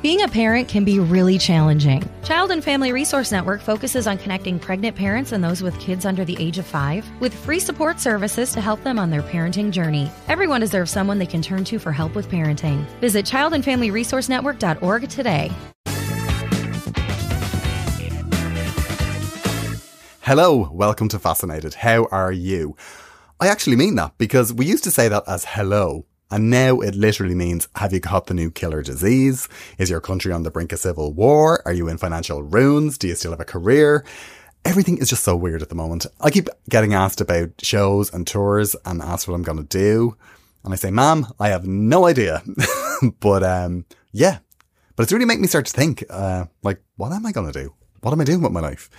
Being a parent can be really challenging. Child and Family Resource Network focuses on connecting pregnant parents and those with kids under the age of five with free support services to help them on their parenting journey. Everyone deserves someone they can turn to for help with parenting. Visit childandfamilyresourcenetwork.org today. Hello, welcome to Fascinated. How are you? I actually mean that because we used to say that as hello and now it literally means, have you got the new killer disease? Is your country on the brink of civil war? Are you in financial ruins? Do you still have a career? Everything is just so weird at the moment. I keep getting asked about shows and tours and asked what I'm going to do. And I say, ma'am, I have no idea. but, um, yeah, but it's really making me start to think, uh, like, what am I going to do? What am I doing with my life?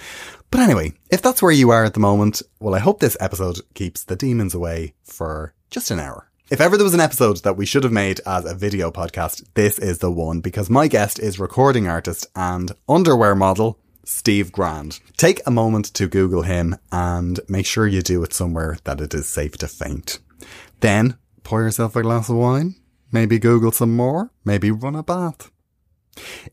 But anyway, if that's where you are at the moment, well, I hope this episode keeps the demons away for just an hour. If ever there was an episode that we should have made as a video podcast, this is the one because my guest is recording artist and underwear model Steve Grand. Take a moment to Google him and make sure you do it somewhere that it is safe to faint. Then pour yourself a glass of wine, maybe Google some more, maybe run a bath.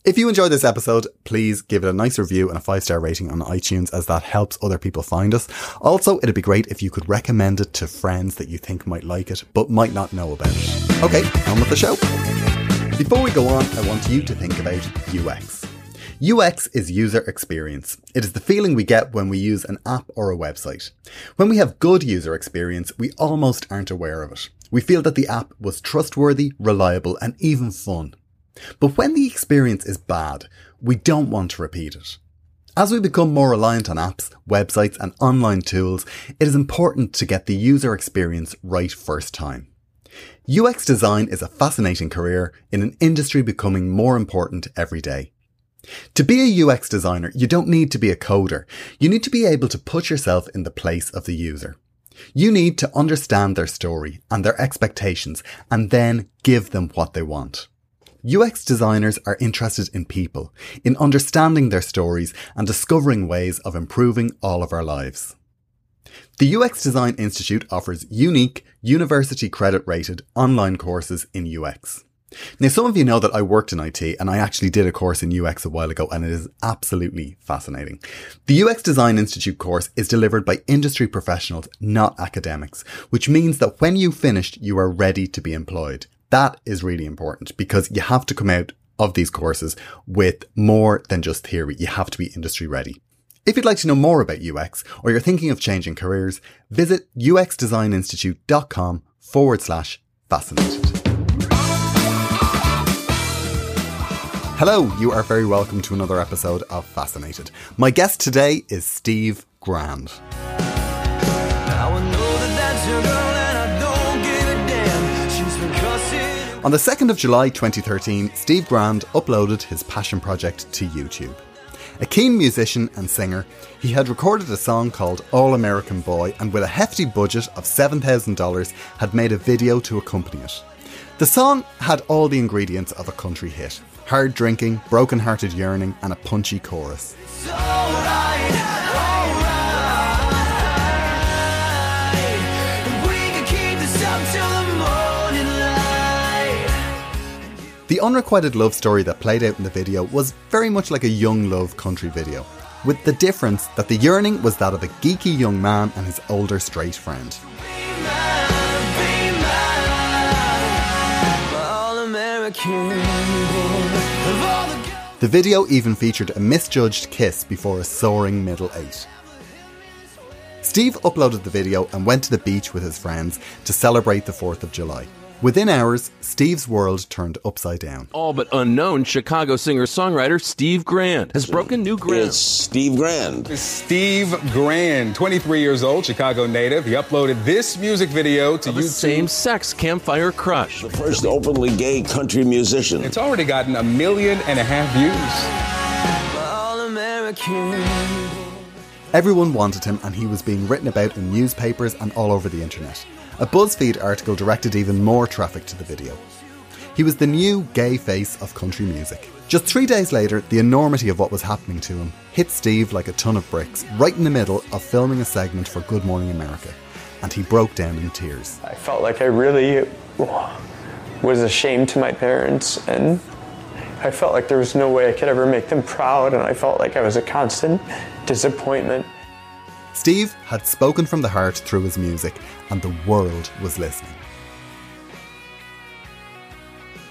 If you enjoyed this episode, please give it a nice review and a five star rating on iTunes as that helps other people find us. Also, it'd be great if you could recommend it to friends that you think might like it, but might not know about it. Okay, on with the show. Before we go on, I want you to think about UX. UX is user experience. It is the feeling we get when we use an app or a website. When we have good user experience, we almost aren't aware of it. We feel that the app was trustworthy, reliable, and even fun. But when the experience is bad, we don't want to repeat it. As we become more reliant on apps, websites, and online tools, it is important to get the user experience right first time. UX design is a fascinating career in an industry becoming more important every day. To be a UX designer, you don't need to be a coder. You need to be able to put yourself in the place of the user. You need to understand their story and their expectations and then give them what they want. UX designers are interested in people, in understanding their stories and discovering ways of improving all of our lives. The UX Design Institute offers unique, university credit rated online courses in UX. Now, some of you know that I worked in IT and I actually did a course in UX a while ago and it is absolutely fascinating. The UX Design Institute course is delivered by industry professionals, not academics, which means that when you finished, you are ready to be employed. That is really important because you have to come out of these courses with more than just theory. You have to be industry ready. If you'd like to know more about UX or you're thinking of changing careers, visit uxdesigninstitute.com forward slash fascinated. Hello, you are very welcome to another episode of Fascinated. My guest today is Steve Grand. On the 2nd of July 2013, Steve Grand uploaded his passion project to YouTube. A keen musician and singer, he had recorded a song called All American Boy and with a hefty budget of $7,000 had made a video to accompany it. The song had all the ingredients of a country hit hard drinking, broken hearted yearning, and a punchy chorus. The unrequited love story that played out in the video was very much like a young love country video, with the difference that the yearning was that of a geeky young man and his older straight friend. The video even featured a misjudged kiss before a soaring middle eight. Steve uploaded the video and went to the beach with his friends to celebrate the 4th of July. Within hours, Steve's world turned upside down. All but unknown Chicago singer songwriter Steve Grand has broken new ground. It's Steve Grand. Steve Grand, 23 years old, Chicago native. He uploaded this music video to of YouTube. same sex campfire crush. The first openly gay country musician. It's already gotten a million and a half views. Everyone wanted him, and he was being written about in newspapers and all over the internet. A BuzzFeed article directed even more traffic to the video. He was the new gay face of country music. Just three days later, the enormity of what was happening to him hit Steve like a ton of bricks, right in the middle of filming a segment for Good Morning America, and he broke down in tears. I felt like I really was ashamed to my parents and I felt like there was no way I could ever make them proud, and I felt like I was a constant disappointment. Steve had spoken from the heart through his music, and the world was listening.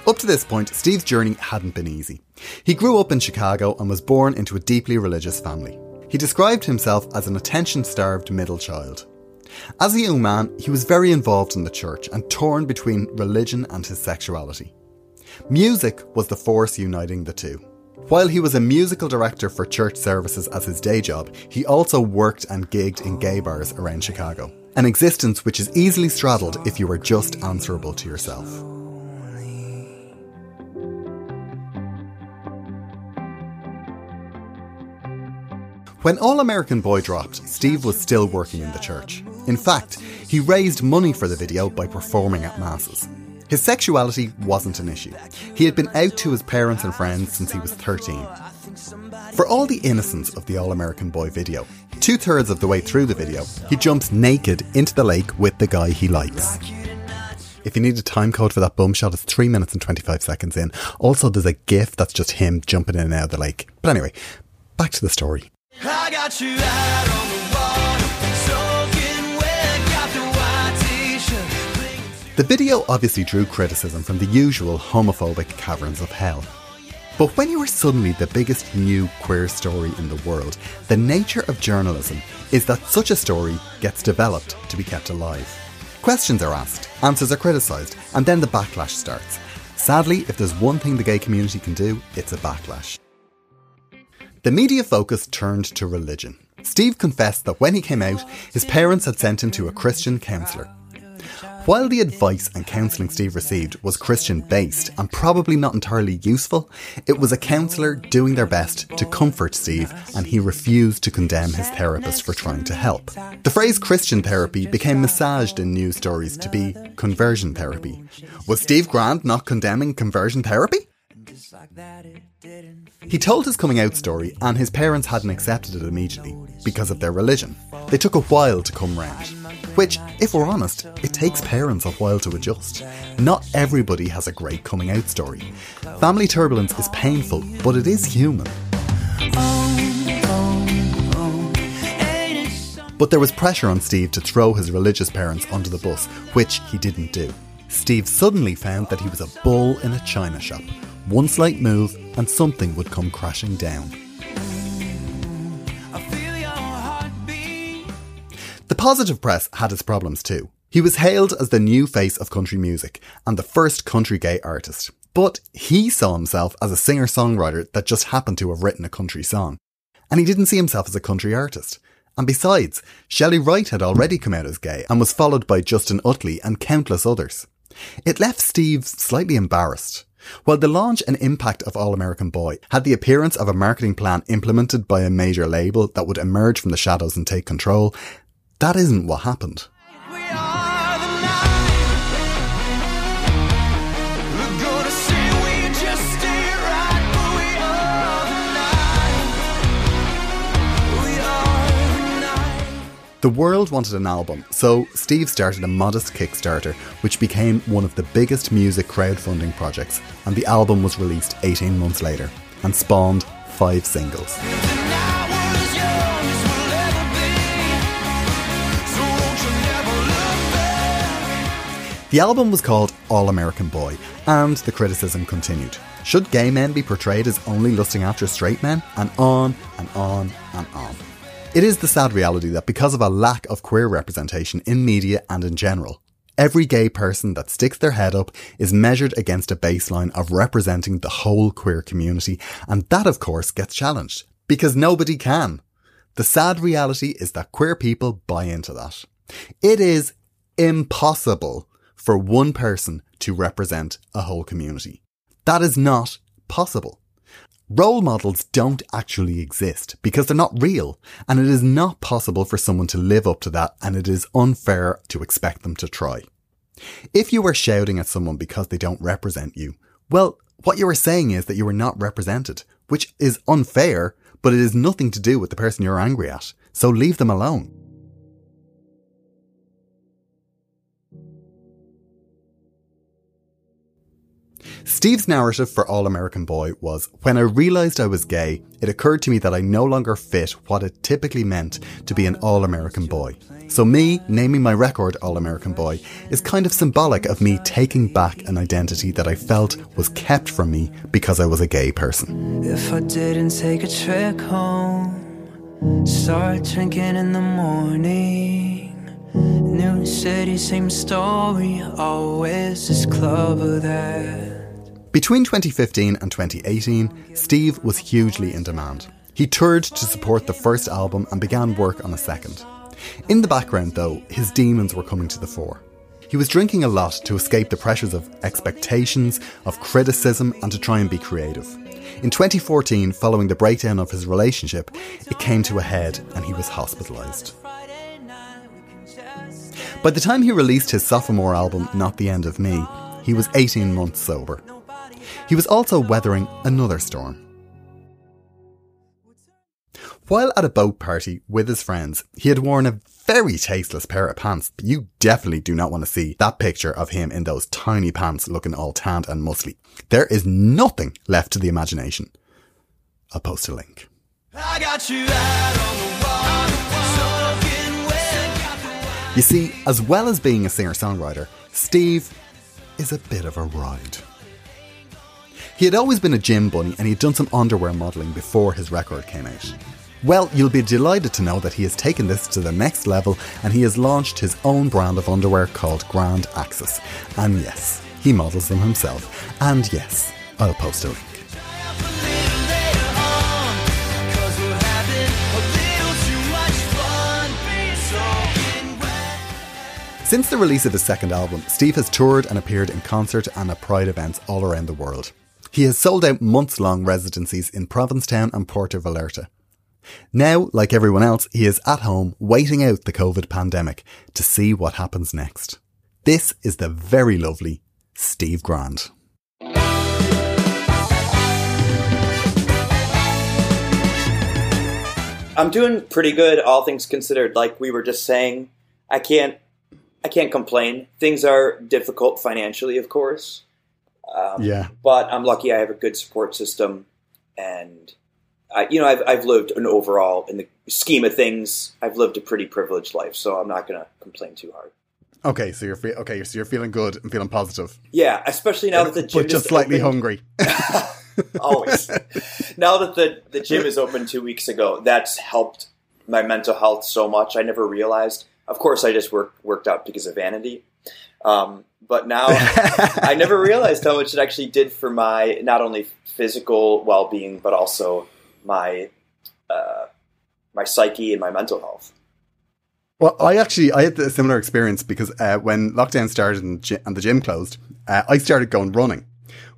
Up to this point, Steve's journey hadn't been easy. He grew up in Chicago and was born into a deeply religious family. He described himself as an attention starved middle child. As a young man, he was very involved in the church and torn between religion and his sexuality. Music was the force uniting the two. While he was a musical director for church services as his day job, he also worked and gigged in gay bars around Chicago. An existence which is easily straddled if you are just answerable to yourself. When All American Boy dropped, Steve was still working in the church. In fact, he raised money for the video by performing at masses. His sexuality wasn't an issue. He had been out to his parents and friends since he was 13. For all the innocence of the All American Boy video, two thirds of the way through the video, he jumps naked into the lake with the guy he likes. If you need a time code for that bum shot, it's 3 minutes and 25 seconds in. Also, there's a gif that's just him jumping in and out of the lake. But anyway, back to the story. The video obviously drew criticism from the usual homophobic caverns of hell. But when you are suddenly the biggest new queer story in the world, the nature of journalism is that such a story gets developed to be kept alive. Questions are asked, answers are criticised, and then the backlash starts. Sadly, if there's one thing the gay community can do, it's a backlash. The media focus turned to religion. Steve confessed that when he came out, his parents had sent him to a Christian counsellor. While the advice and counselling Steve received was Christian based and probably not entirely useful, it was a counsellor doing their best to comfort Steve and he refused to condemn his therapist for trying to help. The phrase Christian therapy became massaged in news stories to be conversion therapy. Was Steve Grand not condemning conversion therapy? He told his coming out story, and his parents hadn't accepted it immediately because of their religion. They took a while to come round. Which, if we're honest, it takes parents a while to adjust. Not everybody has a great coming out story. Family turbulence is painful, but it is human. But there was pressure on Steve to throw his religious parents under the bus, which he didn't do. Steve suddenly found that he was a bull in a china shop. One slight move, and something would come crashing down. The positive press had its problems too. He was hailed as the new face of country music and the first country gay artist. But he saw himself as a singer songwriter that just happened to have written a country song. And he didn't see himself as a country artist. And besides, Chely Wright had already come out as gay and was followed by Justin Utley and countless others. It left Steve slightly embarrassed. While the launch and impact of All American Boy had the appearance of a marketing plan implemented by a major label that would emerge from the shadows and take control, that isn't what happened. The world wanted an album, so Steve started a modest Kickstarter, which became one of the biggest music crowdfunding projects, and the album was released 18 months later and spawned five singles. The album was called All American Boy, and the criticism continued. Should gay men be portrayed as only lusting after straight men? And on and on and on. It is the sad reality that because of a lack of queer representation in media and in general, every gay person that sticks their head up is measured against a baseline of representing the whole queer community, and that of course gets challenged, because nobody can. The sad reality is that queer people buy into that. It is impossible for one person to represent a whole community. That is not possible. Role models don't actually exist because they're not real, and it is not possible for someone to live up to that, and it is unfair to expect them to try. If you are shouting at someone because they don't represent you, well, what you are saying is that you are not represented, which is unfair, but it has nothing to do with the person you're angry at, so leave them alone. Steve's narrative for All American Boy was When I realised I was gay, it occurred to me that I no longer fit what it typically meant to be an All American Boy. So, me naming my record All American Boy is kind of symbolic of me taking back an identity that I felt was kept from me because I was a gay person. If I didn't take a home, start drinking in the morning. New city, same story, always this club or that. Between 2015 and 2018, Steve was hugely in demand. He toured to support the first album and began work on a second. In the background, though, his demons were coming to the fore. He was drinking a lot to escape the pressures of expectations, of criticism, and to try and be creative. In 2014, following the breakdown of his relationship, it came to a head and he was hospitalised. By the time he released his sophomore album, Not the End of Me, he was 18 months sober. He was also weathering another storm. While at a boat party with his friends, he had worn a very tasteless pair of pants. You definitely do not want to see that picture of him in those tiny pants looking all tanned and muscly. There is nothing left to the imagination. I'll post a link. You see, as well as being a singer songwriter, Steve is a bit of a ride. He had always been a gym bunny and he had done some underwear modelling before his record came out. Well, you'll be delighted to know that he has taken this to the next level and he has launched his own brand of underwear called Grand Axis. And yes, he models them himself. And yes, I'll post a link. Since the release of his second album, Steve has toured and appeared in concert and at Pride events all around the world. He has sold out months long residencies in Provincetown and Puerto Vallarta. Now, like everyone else, he is at home waiting out the COVID pandemic to see what happens next. This is the very lovely Steve Grand. I'm doing pretty good, all things considered. Like we were just saying, I can't, I can't complain. Things are difficult financially, of course. Um, Yeah. But I'm lucky I have a good support system, and I, you know, I've I've lived an overall in the scheme of things, I've lived a pretty privileged life, so I'm not going to complain too hard. Okay, so you're fe- okay, so you're feeling good and feeling positive, Yeah, especially now that the gym but just is slightly open. hungry. always. now that the, the gym is open two weeks ago, that's helped my mental health so much. I never realized. Of course, I just worked worked out because of vanity. Um, but now I never realized how much it actually did for my not only physical well being, but also my uh, my psyche and my mental health. Well, I actually I had a similar experience because uh, when lockdown started and, gy- and the gym closed, uh, I started going running,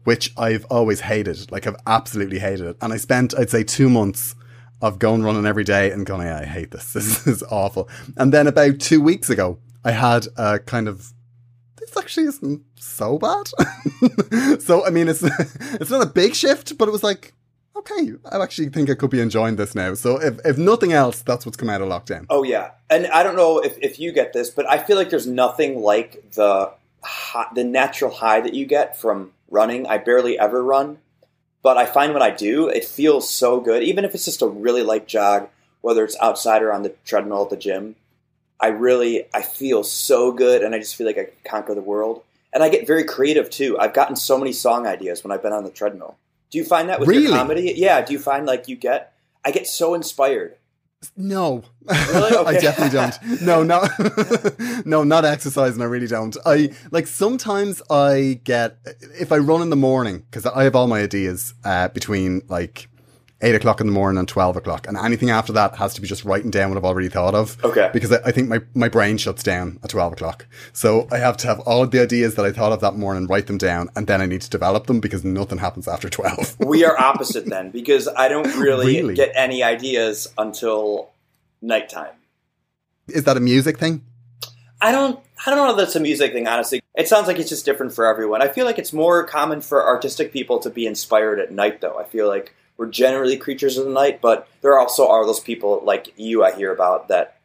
which I've always hated. Like I've absolutely hated it, and I spent I'd say two months of going running every day and going, yeah, I hate this. This is awful. And then about two weeks ago, I had a kind of this actually isn't so bad. so I mean, it's it's not a big shift, but it was like. Okay, I actually think I could be enjoying this now. So, if, if nothing else, that's what's come out of lockdown. Oh yeah, and I don't know if, if you get this, but I feel like there's nothing like the the natural high that you get from running. I barely ever run, but I find when I do, it feels so good. Even if it's just a really light jog, whether it's outside or on the treadmill at the gym, I really I feel so good, and I just feel like I can conquer the world. And I get very creative too. I've gotten so many song ideas when I've been on the treadmill. Do you find that with Really? your comedy? Yeah. Do you find like you get? I get so inspired. No, Really? I definitely don't. No, no, no, not exercising. I really don't. I like sometimes I get if I run in the morning because I have all my ideas uh, between like eight o'clock in the morning and twelve o'clock, and anything after that has to be just writing down what I've already thought of. Okay. because I, I think my my brain shuts down at twelve o'clock, so I have to have all of the ideas that I thought of that morning, write them down, and then I need to develop them because nothing happens after twelve. we are opposite then because I don't really, Really? get any ideas until nighttime. Is that a music thing? I don't I don't know if that's a music thing, honestly. It sounds like it's just different for everyone. I feel like it's more common for artistic people to be inspired at night though. I feel like we're generally creatures of the night, but there also are those people like you I hear about that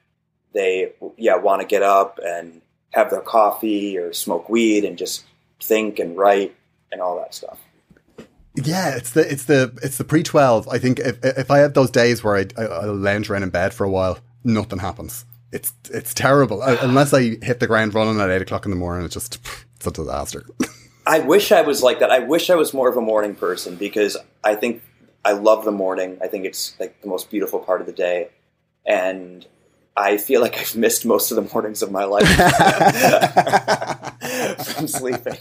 they yeah, want to get up and have their coffee or smoke weed and just think and write. and all that stuff. Yeah, it's the it's the it's the pre twelve. I think if if I have those days where I I I'll lounge around in bed for a while, nothing happens. It's it's terrible Uh, unless I hit the ground running at eight o'clock in the morning. It's just it's a disaster. I wish I was like that. I wish I was more of a morning person because I think I love the morning. I think it's like the most beautiful part of the day, and I feel like I've missed most of the mornings of my life from sleeping.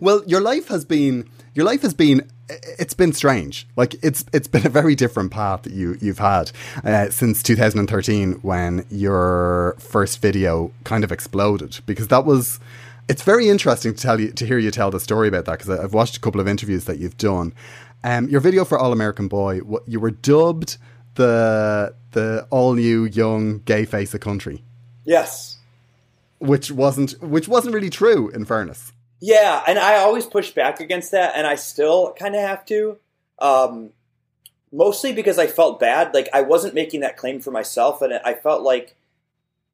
well, your life has been your life has been it's been strange. Like it's it's been a very different path that you you've had uh, since 2013 when your first video kind of exploded because that was it's very interesting to tell you to hear you tell the story about that because I've watched a couple of interviews that you've done. Um, your video for All American Boy, what, you were dubbed the the all new young gay face of country, Yes. which wasn't which wasn't really true. In fairness, Yeah, and I always push back against that, and I still kind of have to. Um, mostly because I felt bad. Like I wasn't making that claim for myself, and I felt like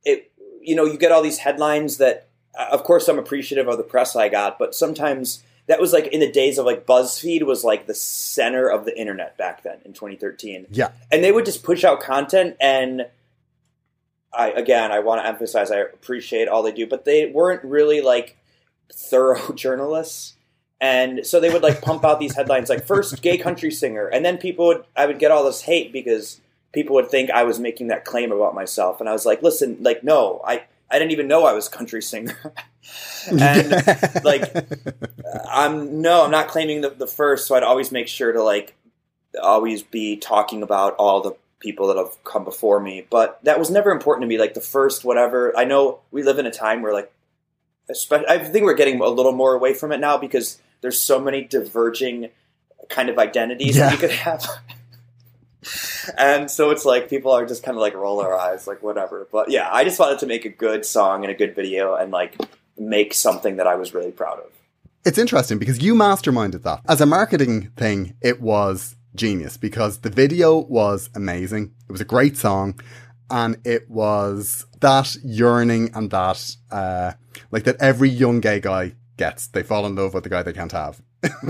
it. You know, you get all these headlines that, Uh, of course, I'm appreciative of the press I got, but sometimes that was like in the days of like BuzzFeed was like the center of the internet back then in 2013 yeah, and they would just push out content and I again I want to emphasize I appreciate all they do but they weren't really like thorough journalists. And so they would like pump out these headlines like first gay country singer and then people would I would get all this hate because people would think I was making that claim about myself and I was like listen like no I I didn't even know I was a country singer. And like I'm no I'm not claiming the, the first so I'd always make sure to like always be talking about all the people that have come before me. But that was never important to me like the first whatever. I know we live in a time where like especially i think we're getting a little more away from it now because there's so many diverging kind of identities Yeah. that you could have and so it's like people are just kind of like roll their eyes like whatever but yeah i just wanted to make a good song and a good video and like make something that i was really proud of it's interesting because you masterminded that. As a marketing thing, it was genius because the video was amazing. It was a great song and it was that yearning and that, uh, like that every young gay guy gets. They fall in love with the guy they can't have.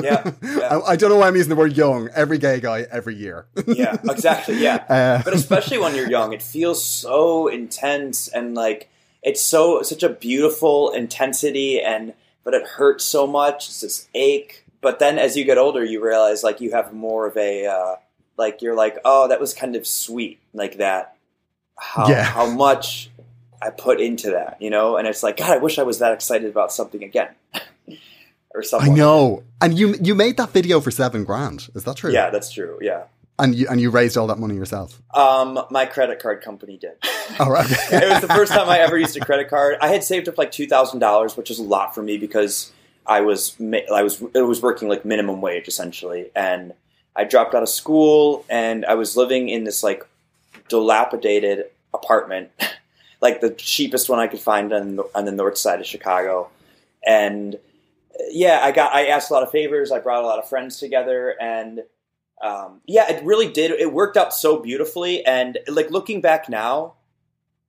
Yeah, yeah. I, I don't know why I'm using the word young. Every gay guy, every year. yeah, exactly. Yeah, Uh, but especially when you're young, it feels so intense and like it's so such a beautiful intensity, and but it hurts so much. It's this ache. But then as you get older, you realize like you have more of a uh, like you're like, oh, that was kind of sweet, like that. How Yeah. how much I put into that, you know? And it's like, God, I wish I was that excited about something again, or something. I know. And you you made that video for seven grand. Is that true? Yeah, that's true. Yeah. And you and you raised all that money yourself. Um, my credit card company did. All right. it was the first time I ever used a credit card. I had saved up like two thousand dollars, which is a lot for me because I was I was it was working like minimum wage essentially, and I dropped out of school and I was living in this like dilapidated apartment, like the cheapest one I could find on the, on the north side of Chicago, and yeah, I got I asked a lot of favors. I brought a lot of friends together, and um, yeah, it really did. It worked out so beautifully, and like looking back now,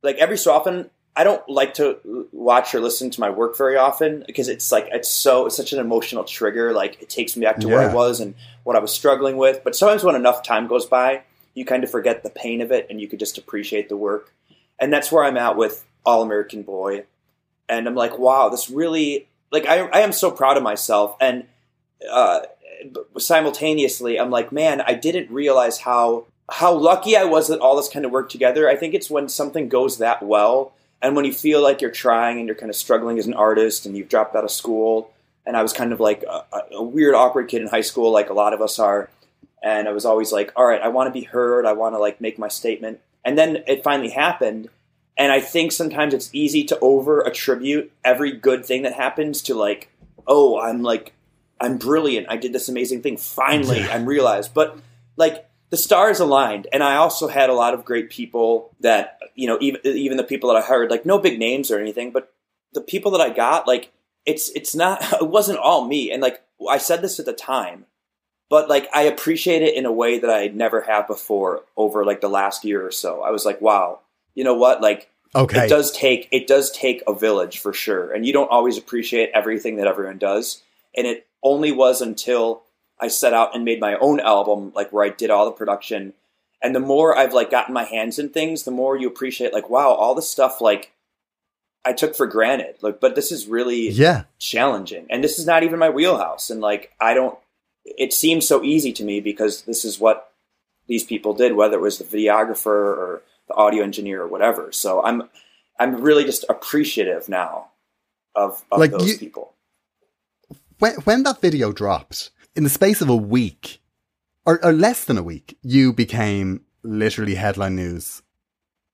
like every so often I don't like to watch or listen to my work very often because it's like it's so it's such an emotional trigger. Like it takes me back to where I was and what I was struggling with. But sometimes when enough time goes by, you kind of forget the pain of it and you could just appreciate the work. And that's where I'm at with All American Boy. And I'm like, wow, this really like I I am so proud of myself and uh, simultaneously I'm like, man, I didn't realize how how lucky I was that all this kind of worked together. I think it's when something goes that well and when you feel like you're trying and you're kind of struggling as an artist and you've dropped out of school and I was kind of like a, a weird awkward kid in high school like a lot of us are and I was always like, all right, I want to be heard, I want to like make my statement. And then it finally happened and I think sometimes it's easy to over attribute every good thing that happens to like, oh, I'm like I'm brilliant. I did this amazing thing. Finally, I'm realized. But like the stars aligned, and I also had a lot of great people that you know, even even the people that I hired, like no big names or anything, but the people that I got, like it's it's not it wasn't all me. And like I said this at the time, but like I appreciate it in a way that I never have before over like the last year or so. I was like, wow, you know what? Like Okay. it does take it does take a village for sure, and you don't always appreciate everything that everyone does. And it only was until I set out and made my own album, like where I did all the production. And the more I've like gotten my hands in things, the more you appreciate like, wow, all the stuff like I took for granted. Like, but this is really Yeah. challenging. And this is not even my wheelhouse. And like I don't it seems so easy to me because this is what these people did, whether it was the videographer or the audio engineer or whatever. So I'm I'm really just appreciative now of, of Like, those you- people. When when that video dropped, in the space of a week, or, or less than a week, you became literally headline news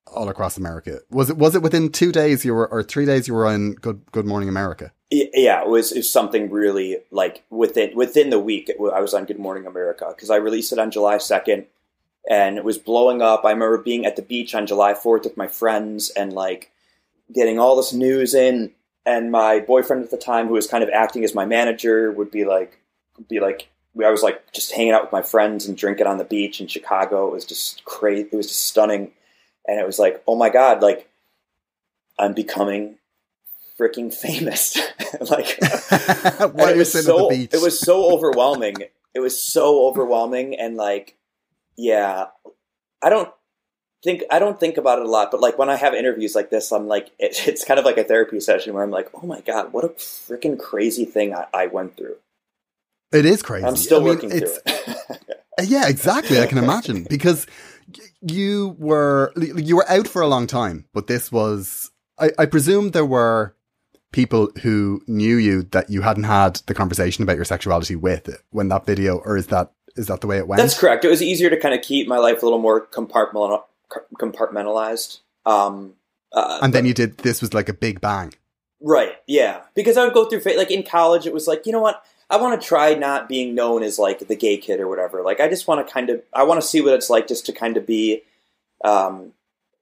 all across America. Was it was it within two days you were or three days you were on Good Good Morning America? Yeah, it was, it was something really like within within the week. It, I was on Good Morning America because I released it on July second, and it was blowing up. I remember being at the beach on July fourth with my friends and like getting all this news in. And my boyfriend at the time, who was kind of acting as my manager, would be like, be like, I was like just hanging out with my friends and drinking on the beach in Chicago. It was just crazy. It was just stunning, and it was like, oh my god, like I'm becoming freaking famous. like While and you're it was sitting so the beach. it was so overwhelming. It was so overwhelming and like yeah, I don't think I don't think about it a lot, but like when I have interviews like this, I'm like it, it's kind of like a therapy session where I'm like, oh my god, what a freaking crazy thing I, I went through. It is crazy. I'm still I mean, working through it's- it. Yeah, exactly. I can imagine because you were you were out for a long time, but this was I, I presume there were people who knew you that you hadn't had the conversation about your sexuality with when that video, or is that is that the way it went? That's correct. It was easier to kind of keep my life a little more compartmental, compartmentalized. Um, uh, and then you did this was like a big bang. Right. Yeah. Because I would go through like in college, it was like you know what I want to try not being known as like the gay kid or whatever. Like I just want to kind of I want to see what it's like just to kind of be, um,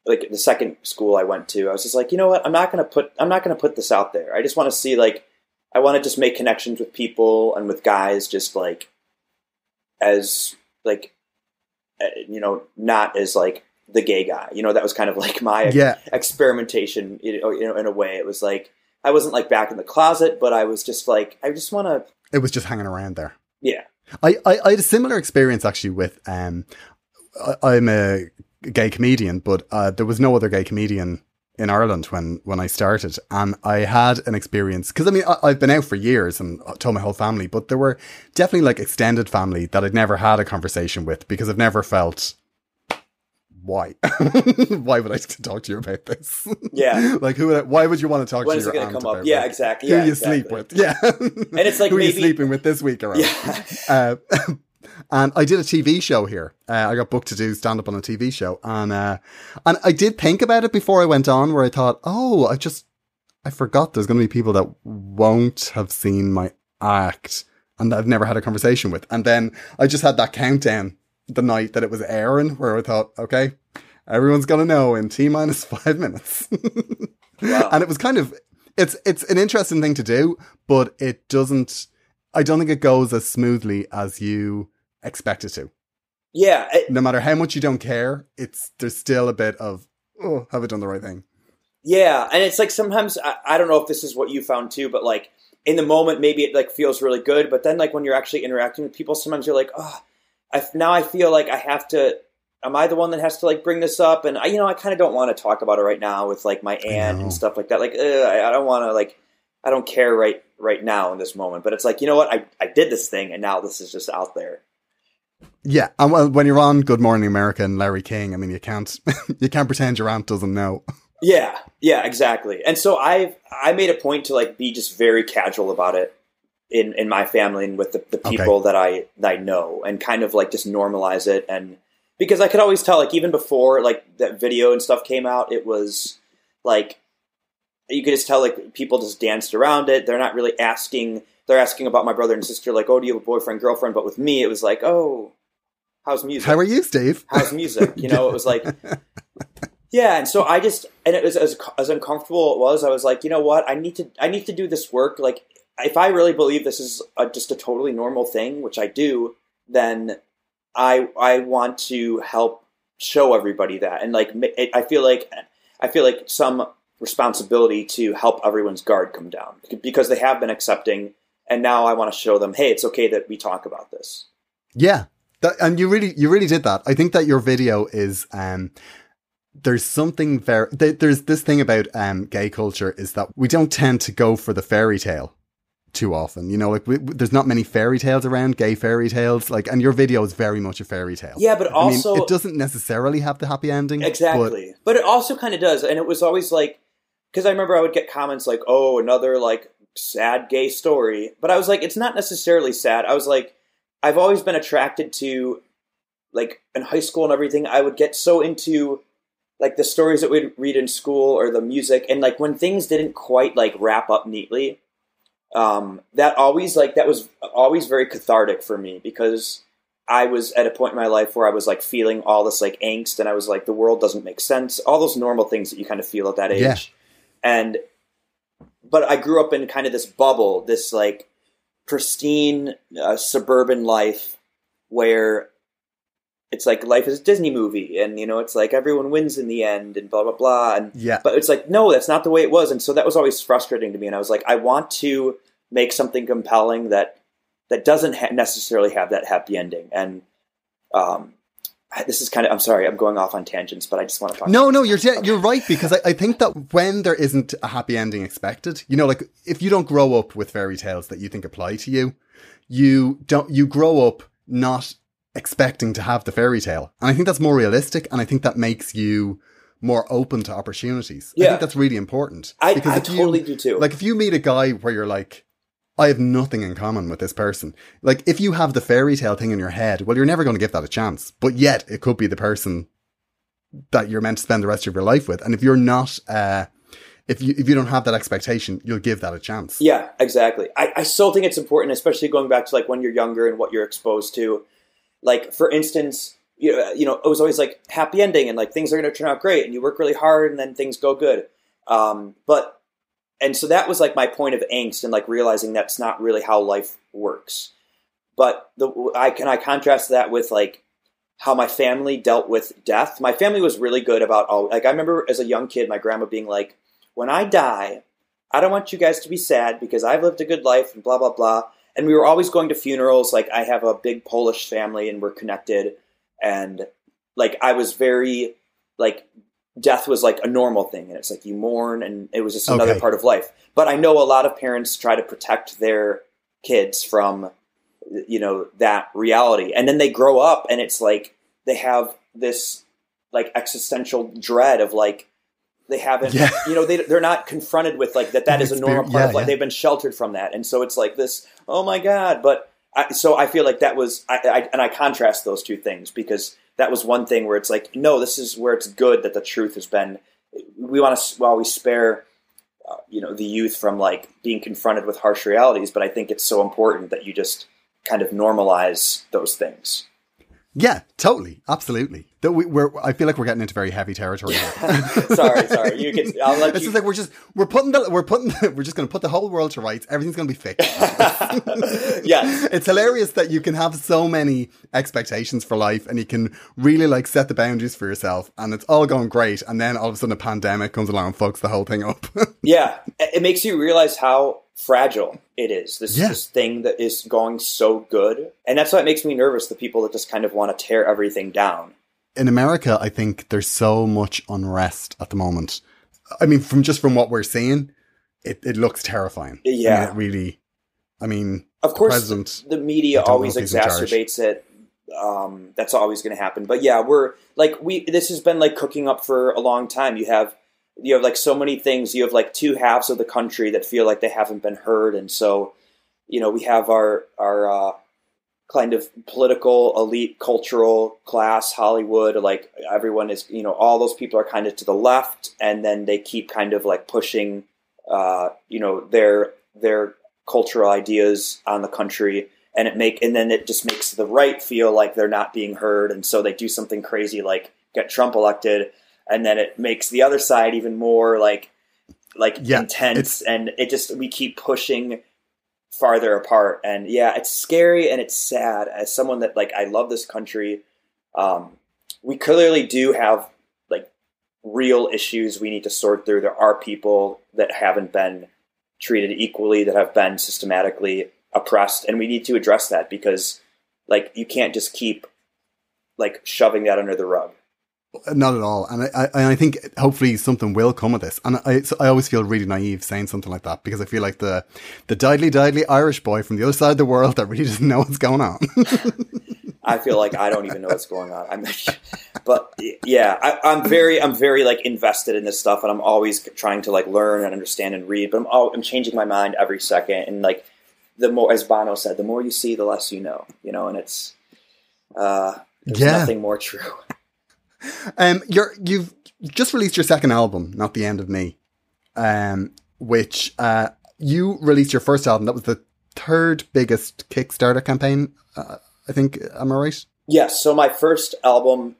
like the second school I went to. I was just like you know what I'm not gonna put I'm not gonna put this out there. I just want to see like I want to just make connections with people and with guys just like as like uh, you know not as like the gay guy. You know that was kind of like my Yeah. experimentation you know, you know in a way it was like i wasn't like back in the closet but i was just like i just want to It was just hanging around there. yeah I, I, I had a similar experience actually with um I, I'm a gay comedian, but uh, there was no other gay comedian in Ireland when when I started, and I had an experience because I mean I, I've been out for years and told my whole family, but there were definitely like extended family that I'd never had a conversation with because I've never felt why why would I talk to you about this? Yeah. like who? Would I, why would you want to talk when to your aunt come up yeah exactly who yeah, you exactly. sleep with? Yeah, and it's like who are you sleeping with this week around? yeah Uh, and I did a TV show here. Uh, I got booked to do stand up on a TV show, and uh, and I did think about it before I went on, where I thought, oh, I just I forgot there's going to be people that won't have seen my act and that I've never had a conversation with, and then I just had that countdown the night that it was airing, where I thought, okay, everyone's going to know in t minus five minutes, Wow. and it was kind of it's it's an interesting thing to do, but it doesn't. I don't think it goes as smoothly as you expect it to. yeah it- No matter how much you don't care, it's there's still a bit of oh, have I done the right thing? yeah and it's like sometimes I, I don't know if this is what you found too but like in the moment maybe it like feels really good but then like when you're actually interacting with people sometimes you're like oh I, now i feel like i have to am i the one that has to like bring this up and i you know i kind of don't want to talk about it right now with like my aunt and stuff like that like ugh, I, I don't want to like i don't care right right now in this moment but it's like you know what i, I did this thing and now this is just out there Yeah, um, and when you're on Good Morning America and Larry King, I mean, you can't you can't pretend your aunt doesn't know. Yeah, yeah, exactly. And so I I made a point to like be just very casual about it in in my family and with the, the Okay. people that I that I know and kind of like just normalize it and because I could always tell like even before like that video and stuff came out it was like you could just tell like people just danced around it they're not really asking they're asking about my brother and sister like oh do you have a boyfriend girlfriend but with me it was like oh how's music How are you, Steve? how's music? You know, it was like, yeah. And so I just, and it was as as uncomfortable it was. I was like, you know what? I need to, I need to do this work. Like, if I really believe this is a, just a totally normal thing, which I do, then I I want to help show everybody that. And like, it, I feel like I feel like some responsibility to help everyone's guard come down because they have been accepting, and now I want to show them, hey, it's okay that we talk about this. Yeah, that, and you really, you really did that. I think that your video is, um, there's something very, there's this thing about, um, gay culture is that we don't tend to go for the fairy tale too often. You know, like we, there's not many fairy tales around, gay fairy tales. Like, and your video is very much a fairy tale. Yeah, but also I mean, it doesn't necessarily have the happy ending. Exactly, but, but it also kind of does. And it was always like, because I remember I would get comments like, "Oh, another like sad gay story," but I was like, it's not necessarily sad. I was like, I've always been attracted to, like in high school and everything. I would get so into like the stories that we'd read in school or the music, and like when things didn't quite like wrap up neatly um, that always like that was always very cathartic for me because I was at a point in my life where I was like feeling all this like angst and I was like the world doesn't make sense all those normal things that you kind of feel at that age Yeah. And but I grew up in kind of this bubble this like pristine uh, suburban life where it's like life is a Disney movie and you know it's like everyone wins in the end and blah blah blah. And Yeah. but it's like no that's not the way it was. And so that was always frustrating to me. And I was like I want to make something compelling that that doesn't ha- necessarily have that happy ending. And um this is kind of I'm sorry I'm going off on tangents but I just want to talk No, no, you're you're right because I, I think that when there isn't a happy ending expected, you know, like if you don't grow up with fairy tales that you think apply to you, you don't you grow up not expecting to have the fairy tale, and I think that's more realistic, and I think that makes you more open to opportunities. I think that's really important. I, because I if you- totally do too Like if you meet a guy where you're like, I have nothing in common with this person. Like if you have the fairy tale thing in your head, well, you're never going to give that a chance. But yet it could be the person that you're meant to spend the rest of your life with. And if you're not, uh, if you, if you don't have that expectation, you'll give that a chance. Yeah, exactly. I, I still think it's important, especially going back to like when you're younger and what you're exposed to. Like, for instance, you know, you know, it was always like happy ending and like things are going to turn out great and you work really hard and then things go good. Um, but, and so that was like my point of angst and like realizing that's not really how life works. But the, I can, I contrast that with like how my family dealt with death. My family was really good about all, like, I remember as a young kid, my grandma being like, when I die, I don't want you guys to be sad because I've lived a good life and blah blah blah. And we were always going to funerals. Like I have a big Polish family and we're connected. And like I was very like death was like a normal thing, and it's like you mourn, and it was just another Okay. part of life. But I know a lot of parents try to protect their kids from you know that reality, and then they grow up, and it's like they have this like existential dread of like they haven't Yeah. you know they, they're not confronted with like that that is a normal part yeah, of life yeah. they've been sheltered from that and so it's like this oh my god but I, so i feel like that was I, I and i contrast those two things because that was one thing where it's like no this is where it's good that the truth has been we want to while we spare uh, you know the youth from like being confronted with harsh realities but i think it's so important that you just kind of normalize those things Yeah, totally. Absolutely. That we, we're, I feel like we're getting into very heavy territory here. sorry sorry you can i'll let It's you just like we're just we're putting the we're putting the, we're just going to put the whole world to rights. Everything's going to be fixed. yes it's hilarious that you can have so many expectations for life and you can really like set the boundaries for yourself and it's all going great and then all of a sudden a pandemic comes along and fucks the whole thing up. Yeah, it it makes you realize how fragile it is. This, Yeah. this thing that is going so good, and that's why it makes me nervous. The people that just kind of want to tear everything down. In America, I think there's so much unrest at the moment. I mean, from just from what we're seeing, it, it looks terrifying. I mean, Yeah. it really. I mean, Of course, president- the media I don't know always if he's in charge. exacerbates it. Um, that's always going to happen. But yeah, we're like we. This has been like cooking up for a long time. You have you have like so many things. You have like two halves of the country that feel like they haven't been heard, and so you know we have our our uh, kind of political elite cultural class hollywood like everyone is you know all those people are kind of to the left and then they keep kind of like pushing uh, you know their their cultural ideas on the country. And it make and then it just makes the right feel like they're not being heard and so they do something crazy like get trump elected. And then it makes the other side even more like like Yeah, intense and it just we keep pushing farther apart and yeah it's scary and it's sad as someone that like i love this country um we clearly do have like real issues we need to sort through. There are people that haven't been treated equally, that have been systematically oppressed, and we need to address that because, like, you can't just keep like shoving that under the rug. Not at all. And I, I, I think hopefully something will come of this. And I, I always feel really naive saying something like that because I feel like the, the didely didely Irish boy from the other side of the world that really doesn't know what's going on. I feel like I don't even know what's going on. I'm, but yeah, I, I'm very, I'm very like invested in this stuff, and I'm always trying to like learn and understand and read. But I'm, all, I'm changing my mind every second, and like the more, as Bono said, the more you see, the less you know. You know, and it's uh, there's Yeah. nothing more true. Um, you're you've just released your second album, not the end of me, um, which uh, you released your first album. That was the third biggest Kickstarter campaign. Uh, I think. Am I right? Yes. So my first album,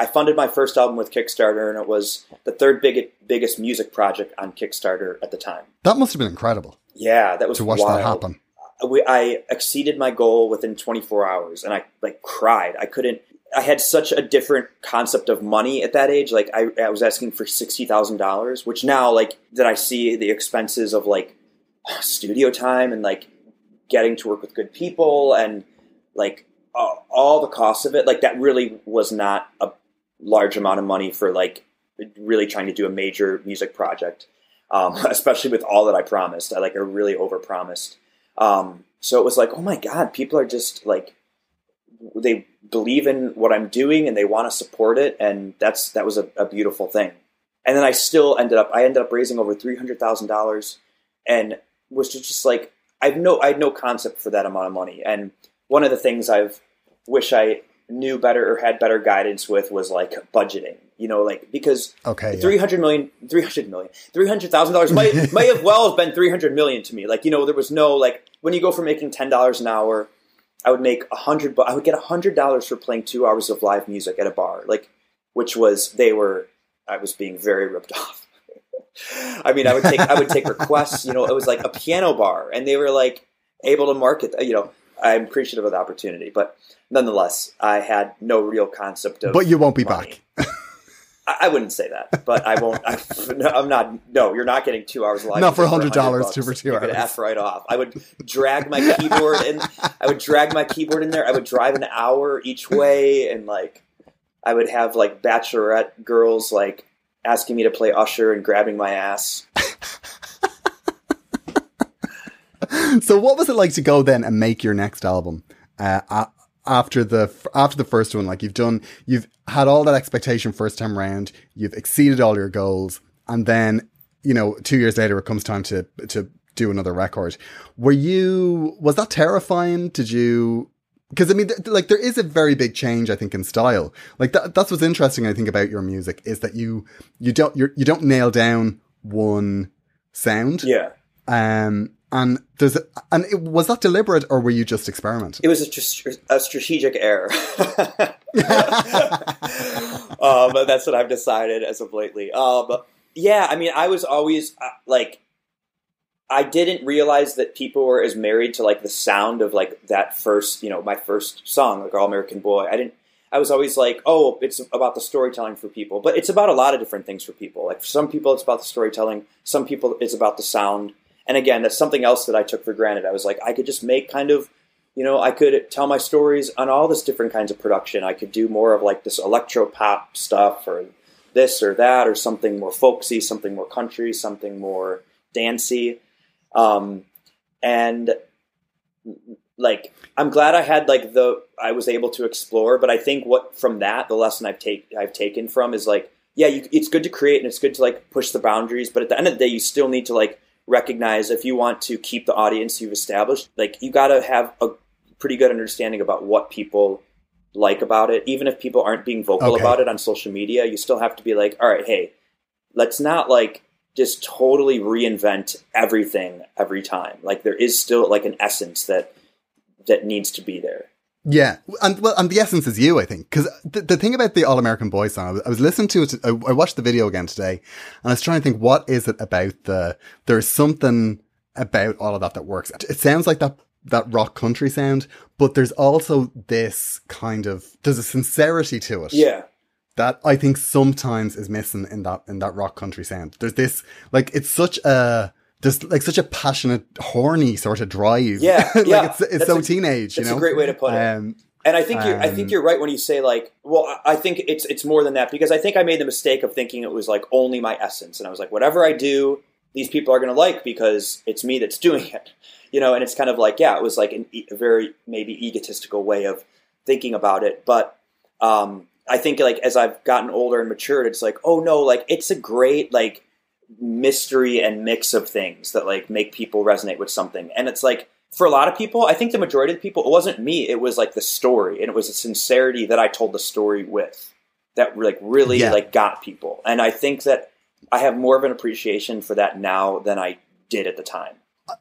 I funded my first album with Kickstarter, and it was the third big, biggest music project on Kickstarter at the time. That must have been incredible Yeah, that was to watch wild. that happen. we, I exceeded my goal within 24 hours and I like cried. I couldn't, I had such a different concept of money at that age. Like I, I was asking for $60,000, which now like that I see the expenses of like studio time and like getting to work with good people and like uh, all the costs of it. Like that really was not a large amount of money for like really trying to do a major music project. Um, especially with all that I promised, I like I really overpromised. Um, so it was like, oh my god, people are just like they believe in what I'm doing and they want to support it, and that's that was a, a beautiful thing. And then I still ended up I ended up raising over three hundred thousand dollars, and was just like I've no I had no concept for that amount of money. And one of the things I've wish I knew better or had better guidance with was like budgeting. You know, like because Okay, yeah. 300 million, 300 million, $300,000 might, might have well have been 300 million to me. Like, you know, there was no, like, when you go from making $10 an hour, I would make a hundred, but I would get a hundred dollars for playing two hours of live music at a bar, like, which was, they were, I was being very ripped off. I mean, I would take, I would take requests, you know, it was like a piano bar and they were like able to market, you know, I'm appreciative of the opportunity, but nonetheless, I had no real concept of, But you won't be money. back. I, wouldn't say that, but I won't. I, no, I'm not. No, you're not getting two hours of live. Not for music $100 two for two You hours. F right off. I would drag my keyboard and I would drag my keyboard in there. I would drive an hour each way, and like I would have like bachelorette girls like asking me to play Usher and grabbing my ass. So, what was it like to go then and make your next album uh, after the after the first one? Like you've done, you've had all that expectation first time round, you've exceeded all your goals, and then you know two years later it comes time to to do another record. Were you was that terrifying? Did you? Because I mean, th- like there is a very big change, I think, in style. Like that, that's what's interesting. I think about your music is that you you don't you're, you don't nail down one sound. Yeah, Um, and there's and it, was that deliberate or were you just experimenting? it was a, a strategic error. um, that's what I've decided as of lately. Um, yeah, I mean, I was always uh, like, I didn't realize that people were as married to like the sound of like that first, you know, my first song, like All American Boy. I didn't. I was always like, oh, it's about the storytelling for people, but it's about a lot of different things for people. Like for some people, it's about the storytelling. Some people, it's about the sound. And again, that's something else that I took for granted. I was like, I could just make kind of you know, I could tell my stories on all this different kinds of production. I could do more of like this electro pop stuff or this or that or something more folksy, something more country, something more dancey. Um, and like, I'm glad I had like the, I was able to explore, but I think what from that, the lesson I've take, I've taken from is like, yeah, you, it's good to create and it's good to like push the boundaries, but at the end of the day, you still need to like recognize if you want to keep the audience you've established, like you got to have a pretty good understanding about what people like about it. Even if people aren't being vocal Okay. about it on social media, you still have to be like, all right, hey, let's not like just totally reinvent everything every time. Like there is still like an essence that that needs to be there. Yeah, and well, and the essence is you, I think, because the, the thing about the All American Boy song, I was, I was listening to it. I, I watched the video again today, and I was trying to think, what is it about the? There's something about all of that that works. It sounds like that that rock country sound, but there's also this kind of there's a sincerity to it. Yeah. that I think sometimes is missing in that in that rock country sound. There's this like it's such a there's like such a passionate, horny sort of drive. Yeah, like yeah. it's, it's so a- teenage. You that's a great way to put it. Um, And I think you're, I think Um, you're right when you say like, well, I- think it's it's more than that because I think I made the mistake of thinking it was like only my essence, and I was like, whatever I do, these people are going to like because it's me that's doing it, you know. And it's kind of like, yeah, it was like an, e- a very maybe egotistical way of thinking about it, but um, I think like as I've gotten older and matured, it's like, oh no, like it's a great like mystery and mix of things that like make people resonate with something. And it's like for a lot of people, I think the majority of the people, it wasn't me, it was like the story and it was the sincerity that I told the story with that like really Yeah. like got people. And I think that I have more of an appreciation for that now than I did at the time.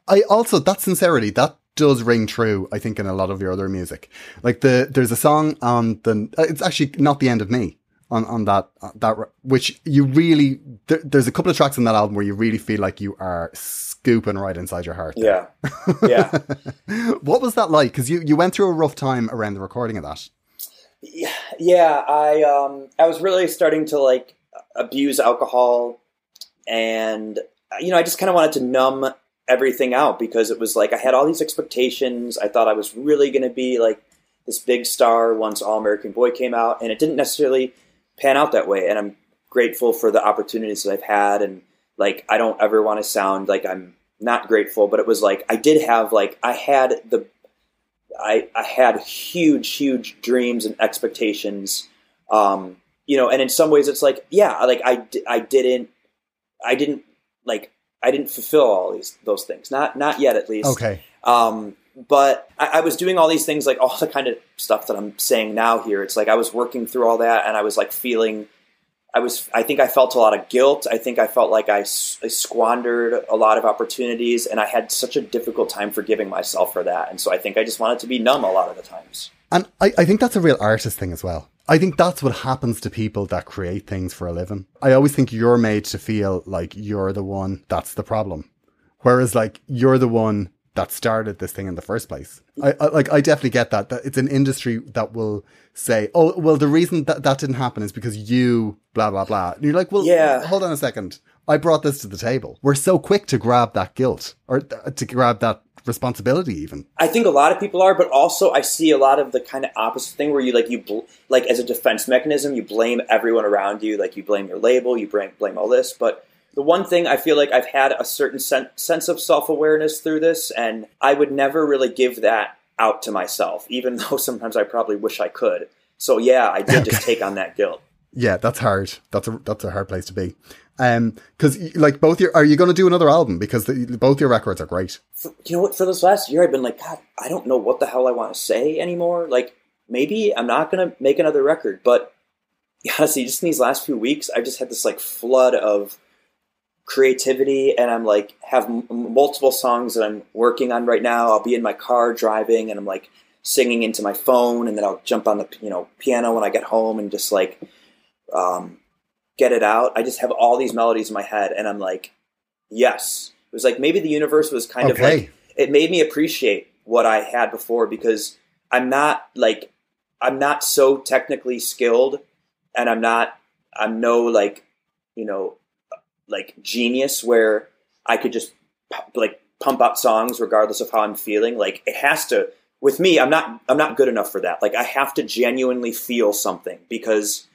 I also that sincerity that does ring true. I think in a lot of your other music, like the there's a song on the it's actually not the end of me on on that uh, that which you really there, there's a couple of tracks on that album where you really feel like you are scooping right inside your heart. Yeah. Yeah. What was that like? Because you you went through a rough time around the recording of that. Yeah, yeah, I um I was really starting to like abuse alcohol and you know, I just kind of wanted to numb everything out because it was like I had all these expectations. I thought I was really going to be like this big star once All American Boy came out and it didn't necessarily pan out that way and I'm grateful for the opportunities that I've had and like I don't ever want to sound like I'm not grateful, but it was like I did have like I had the I, I had huge, huge dreams and expectations. Um, you know, and in some ways it's like, yeah, like I, I didn't, I didn't like, I didn't fulfill all these, those things. Not, not yet at least. Okay. Um, but I, I was doing all these things, like all the kind of stuff that I'm saying now here. It's like I was working through all that and I was like feeling, I was, I think I felt a lot of guilt. I think I felt like I squandered a lot of opportunities and I had such a difficult time forgiving myself for that. And so I think I just wanted to be numb a lot of the times. And I, I think that's a real artist thing as well. I think that's what happens to people that create things for a living. I always think you're made to feel like you're the one that's the problem. Whereas like you're the one that started this thing in the first place. I, I like I definitely get that. That it's an industry that will say, "Oh, well, the reason that that didn't happen is because you blah blah blah." And you're like, "Well, Yeah. hold on a second. I brought this to the table." We're so quick to grab that guilt or th- to grab that responsibility even. I think a lot of people are, but also I see a lot of the kind of opposite thing where you like you bl- like as a defense mechanism, you blame everyone around you, like you blame your label, you blame blame all this. But the one thing I feel like I've had a certain sen- sense of self awareness through this, and I would never really give that out to myself, even though sometimes I probably wish I could. So yeah, I did just take on that guilt. Yeah, that's hard. That's a that's a hard place to be. Um, because like both your, are you going to do another album? Because the, both your records are great. For, you know what? For this last year, I've been like, God, I don't know what the hell I want to say anymore. Like, maybe I'm not going to make another record, but honestly, just in these last few weeks, I've just had this like flood of creativity, and I'm like have m- multiple songs that I'm working on right now. I'll be in my car driving, and I'm like singing into my phone, and then I'll jump on the you know piano when I get home, and just like um, get it out. I just have all these melodies in my head, and I'm like, yes. It was like maybe the universe was kind of like it made me appreciate what I had before because I'm not like I'm not so technically skilled, and I'm not I'm no like you know like genius where I could just like pump out songs regardless of how I'm feeling. Like it has to with me. I'm not I'm not good enough for that. Like I have to genuinely feel something because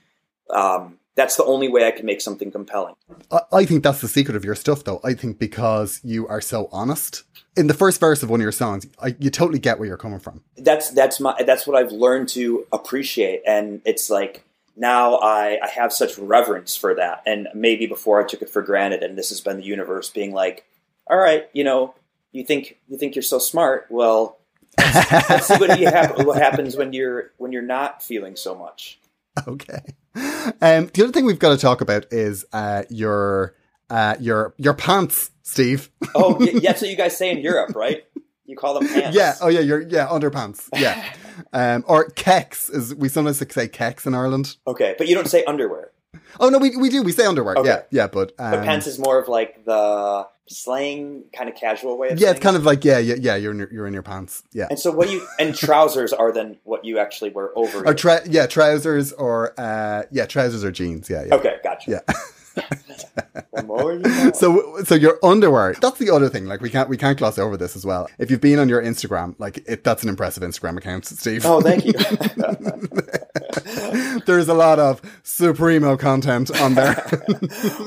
um, that's the only way I can make something compelling. I, I think that's the secret of your stuff, though. I think because you are so honest. In the first verse of one of your songs, I, you totally get where you're coming from. that's that's my that's what I've learned to appreciate, and it's like now I, I have such reverence for that, and maybe before I took it for granted, and this has been the universe being like, all right, you know, you think you think you're so smart, well, let's, let's see what you hap- what happens when you're when you're not feeling so much. Okay. Um, the other thing we've got to talk about is uh, your uh, your your pants, Steve. Oh, y- yeah, that's what you guys say in Europe, right? You call them pants. yeah. Oh, yeah. Your yeah underpants. Yeah. um, or keks is we sometimes say keks in Ireland. Okay, but you don't say underwear. Oh no, we we do. We say underwear. Okay. Yeah, yeah, but um, But pants is more of like the slang kind of casual way. Of yeah, it's kind it. of like yeah, yeah, yeah. You're in your, you're in your pants. Yeah. And so what do you and trousers are then what you actually wear over. Or tra- yeah, trousers or uh, yeah, trousers or jeans. Yeah, yeah. okay, gotcha. Yeah. The more you know. So, so your underwear. That's the other thing. Like we can't we can't gloss over this as well. If you've been on your Instagram, like it, that's an impressive Instagram account, Steve. oh, thank you. There's a lot of Supremo content on there.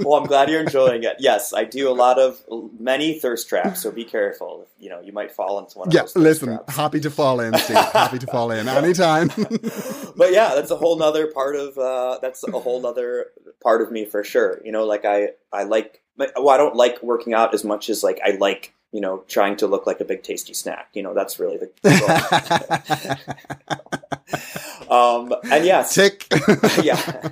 well, I'm glad you're enjoying it. Yes, I do a lot of many thirst traps, so be careful. You know, you might fall into one of yeah, those. listen. traps. Happy to fall in, Steve. Happy to fall in anytime. but yeah, that's a whole nother part of uh, that's a whole nother part of me for sure. You know, like I I like well, I don't like working out as much as like I like you know trying to look like a big tasty snack. You know, that's really the. um, and yeah, Tick. yeah.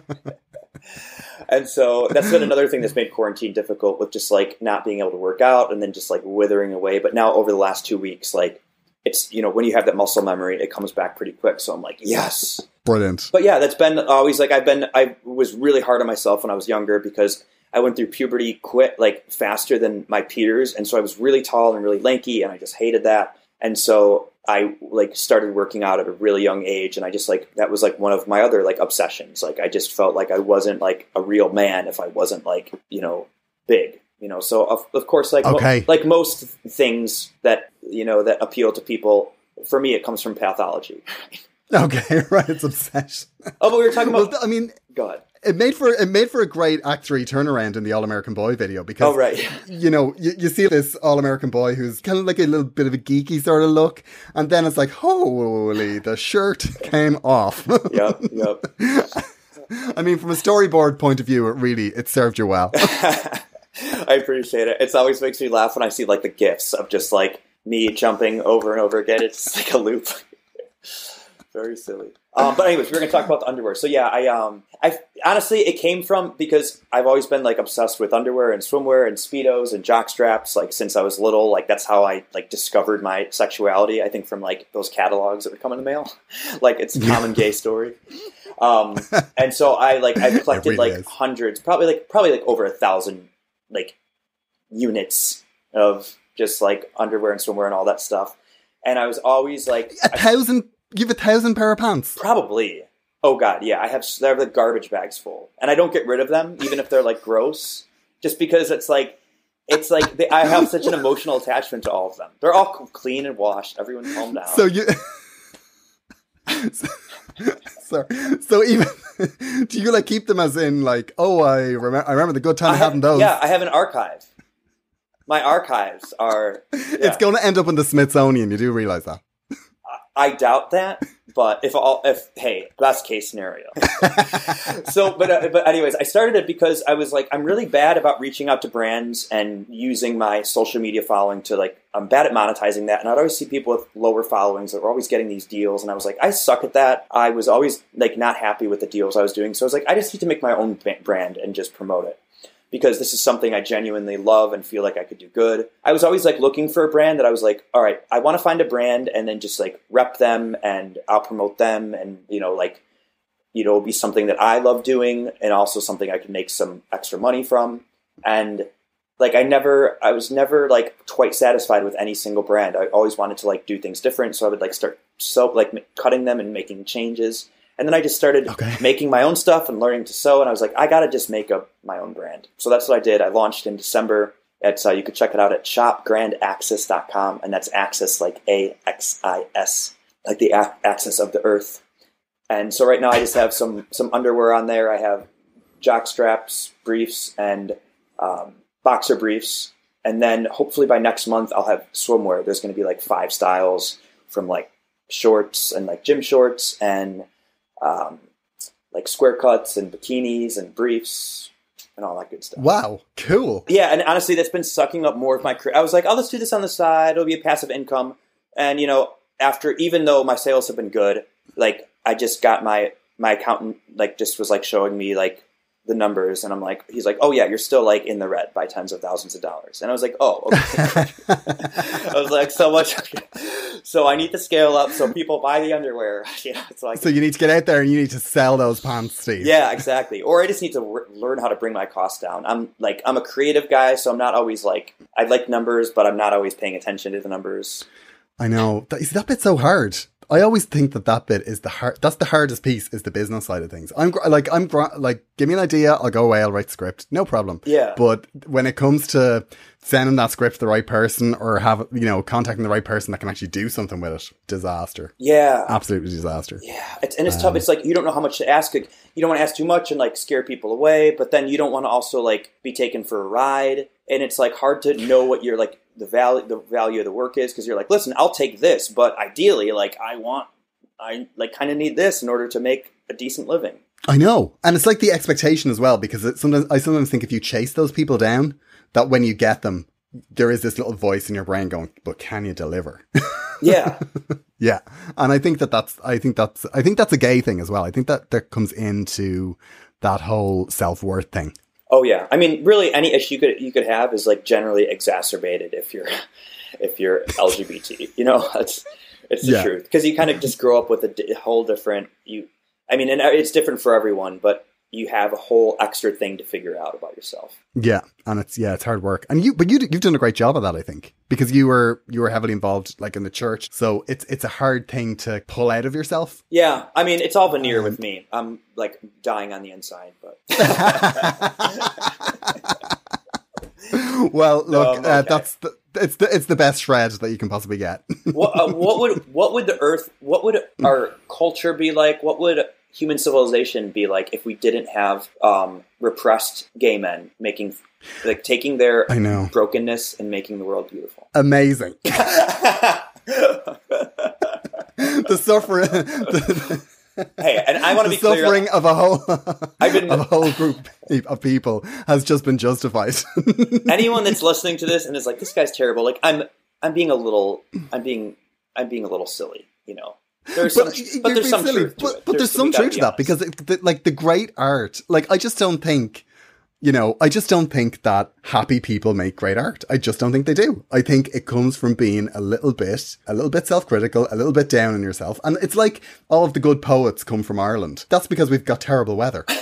And so that's been another thing that's made quarantine difficult with just like not being able to work out and then just like withering away. But now over the last two weeks, like it's you know when you have that muscle memory, it comes back pretty quick. So I'm like, yes. Brilliant. But yeah, that's been always like I've been. I was really hard on myself when I was younger because I went through puberty quit like faster than my peers, and so I was really tall and really lanky, and I just hated that. And so I like started working out at a really young age, and I just like that was like one of my other like obsessions. Like I just felt like I wasn't like a real man if I wasn't like you know big. You know, so of, of course, like mo- Okay. like most things that you know that appeal to people, for me, it comes from pathology. Okay, right. It's obsession. Oh, but we were talking Well, about. I mean, Go ahead. It made for it made for a great Act Three turnaround in the All American Boy video because Oh, right. you know you, you see this All American Boy who's kind of like a little bit of a geeky sort of look, and then it's like holy, the shirt came off. Yep, yep. I mean, from a storyboard point of view, it really it served you well. I appreciate it. It always makes me laugh when I see like the gifs of just like me jumping over and over again. It's like a loop. Very silly. Um, but anyways, we're gonna talk about the underwear. So yeah, I um, I honestly it came from because I've always been like obsessed with underwear and swimwear and speedos and jock straps. Like since I was little, like that's how I like discovered my sexuality. I think from like those catalogs that would come in the mail. like it's a common gay story. Um, and so I like I collected like is. hundreds, probably like probably like over a thousand like units of just like underwear and swimwear and all that stuff. And I was always like, a thousand, you have a thousand pair of pants. probably. Oh god, yeah, I have I have like garbage bags full, and I don't get rid of them, even if they're like gross, just because it's like it's like they, I have such an emotional attachment to all of them. They're all clean and washed. Everyone, calm down. So you. so, so even do you like keep them as in like oh I remember I remember the good time I having those yeah, I have an archive. My archives are. it's going to end up in the Smithsonian you do realize that I doubt that, but if all if hey, best case scenario. so, but uh, but anyways, I started it because I was like, I'm really bad about reaching out to brands and using my social media following to like, I'm bad at monetizing that, and I'd always see people with lower followings that were always getting these deals, and I was like, I suck at that. I was always like not happy with the deals I was doing, so I was like, I just need to make my own brand and just promote it because this is something I genuinely love and feel like I could do good. I was always like looking for a brand that I was like, all right, I want to find a brand and then just like rep them and I'll promote them and you know like you know be something that I love doing and also something I can make some extra money from and like I never I was never like quite satisfied with any single brand. I always wanted to like do things different, so I would like start so like cutting them and making changes. And then I just started Okay. making my own stuff and learning to sew. And I was like, I got to just make up my own brand. So that's what I did. I launched in December. It's, uh, you could check it out at shopgrandaxis.com. And that's Axis like A X I S, like the a- axis of the earth. And so right now I just have some, some underwear on there. I have jock straps, briefs, and um, boxer briefs. And then hopefully by next month I'll have swimwear. There's going to be like five styles from like shorts and like gym shorts and um, like square cuts and bikinis and briefs and all that good stuff. wow cool Yeah, and honestly, that's been sucking up more of my career. I was like, oh, let's do this on the side. It'll be a passive income. And you know, after even though my sales have been good, like I just got my my accountant like just was like showing me like the numbers and I'm like, he's like, oh yeah, you're still like in the red by tens of thousands of dollars. And I was like, oh, okay. I was like, so much. so I need to scale up so people buy the underwear. You know, it's like, So you need to get out there and you need to sell those pants, Steve. yeah, exactly. Or I just need to w- learn how to bring my costs down. I'm like, I'm a creative guy, so I'm not always like, I like numbers, but I'm not always paying attention to the numbers. I know. See, that bit so hard. I always think that that bit is the hard. That's the hardest piece is the business side of things. I'm gr- like I'm gr- like give me an idea, I'll go away, I'll write the script, no problem. Yeah. But when it comes to sending that script to the right person or have you know contacting the right person that can actually do something with it, disaster, Yeah. absolutely disaster. Yeah, it's, and it's tough. Um, it's like you don't know how much to ask. Like, you don't want to ask too much and like scare people away, but then you don't want to also like be taken for a ride. And it's like hard to know what you're like the value the value of the work is because you're like, listen, I'll take this, but ideally, like I want, I like kind of need this in order to make a decent living. I know, and it's like the expectation as well because it, sometimes I sometimes think if you chase those people down, that when you get them, there is this little voice in your brain going, "But can you deliver?" Yeah, Yeah, and I think that that's I think that's I think that's a gay thing as well. I think that that comes into that whole self worth thing. Oh yeah. I mean, really, any issue you could you could have is like generally exacerbated if you're if you're LGBT. You know, it's it's the Yeah. truth because you kind of just grow up with a whole different you. I mean, and uh, it's different for everyone, but you have a whole extra thing to figure out about yourself. Yeah, and it's yeah, it's hard work, and you but you you've done a great job of that, I think, because you were you were heavily involved like in the church, so it's it's a hard thing to pull out of yourself. Yeah, I mean, it's all veneer with me. I'm like dying on the inside, but Well, look, Um, uh, that's the, it's the it's the best shred that you can possibly get. what, uh, what would what would the Earth, what would our culture be like? What would human civilization be like if we didn't have um, repressed gay men making, like, taking their I know. brokenness and making the world beautiful? Amazing. the suffering, the, Hey, and I want to be clear. suffering of a whole I've been- of a whole group of people has just been justified. anyone that's listening to this and is like, "This guy's terrible," like I'm, I'm being a little, I'm being, I'm being a little silly, you know. There's some, but there's some silly. truth to But, but there's, some truth to that because it, the, like the great art, like I just don't think, you know, I just don't think that happy people make great art. I just don't think they do. I think it comes from being a little bit, a little bit self-critical, a little bit down on yourself. And it's like all of the good poets come from Ireland. That's because we've got terrible weather.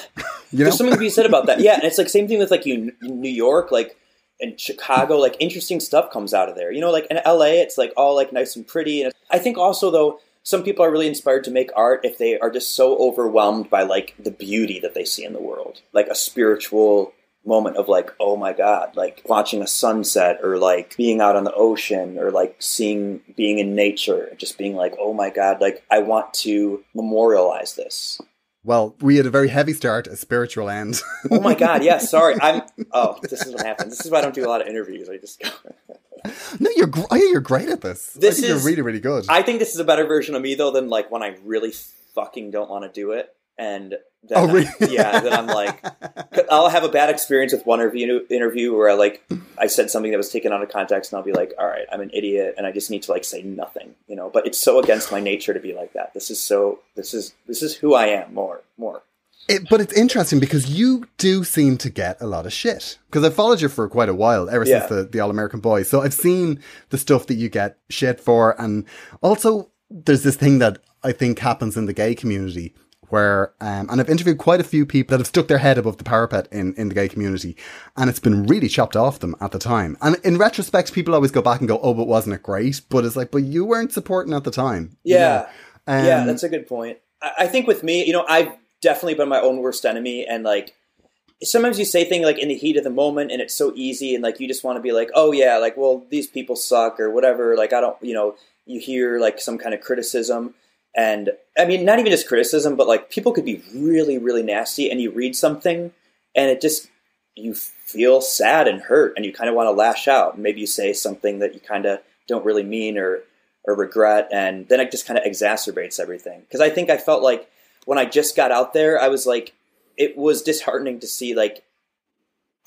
You know? There's something to be said about that. Yeah, and it's like same thing with like you, New York, like in Chicago, like interesting stuff comes out of there. You know, like in LA, it's like all like nice and pretty. And I think also though, some people are really inspired to make art if they are just so overwhelmed by like the beauty that they see in the world, like a spiritual moment of like, oh my god, like watching a sunset or like being out on the ocean or like seeing being in nature, just being like, oh my god, like I want to memorialize this. well, we had a very heavy start, a spiritual end. Oh my god, yeah, sorry. I'm oh, this is what happens. This is why I don't do a lot of interviews. I just go no, you're gr- oh, yeah, you're great at this. This is- really, really good. I think this is a better version of me though than like when I really fucking don't want to do it. And then Oh, really? yeah, then I'm like I'll have a bad experience with one interview interview where I like I said something that was taken out of context and I'll be like, all right, I'm an idiot and I just need to like say nothing, you know. But it's so against my nature to be like that. This is so this is this is who I am more more. It, but it's interesting because you do seem to get a lot of shit. Because I've followed you for quite a while, ever Yeah. since the, the All American Boys. So I've seen the stuff that you get shit for. And also, there's this thing that I think happens in the gay community where, um, and I've interviewed quite a few people that have stuck their head above the parapet in, in the gay community. And it's been really chopped off them at the time. And in retrospect, people always go back and go, oh, but wasn't it great? But it's like, but you weren't supporting at the time. you Yeah. know? Um, yeah, that's a good point. I, I think with me, you know, I've definitely been my own worst enemy, and like sometimes you say things like in the heat of the moment, and it's so easy, and like you just want to be like, oh yeah, like well these people suck or whatever. Like I don't, you know, you hear like some kind of criticism, and I mean not even just criticism, but like people could be really really nasty, and you read something, and it just you feel sad and hurt, and you kind of want to lash out. And maybe you say something that you kind of don't really mean or or regret, and then it just kind of exacerbates everything. Because I think I felt like when I just got out there, I was like, it was disheartening to see like.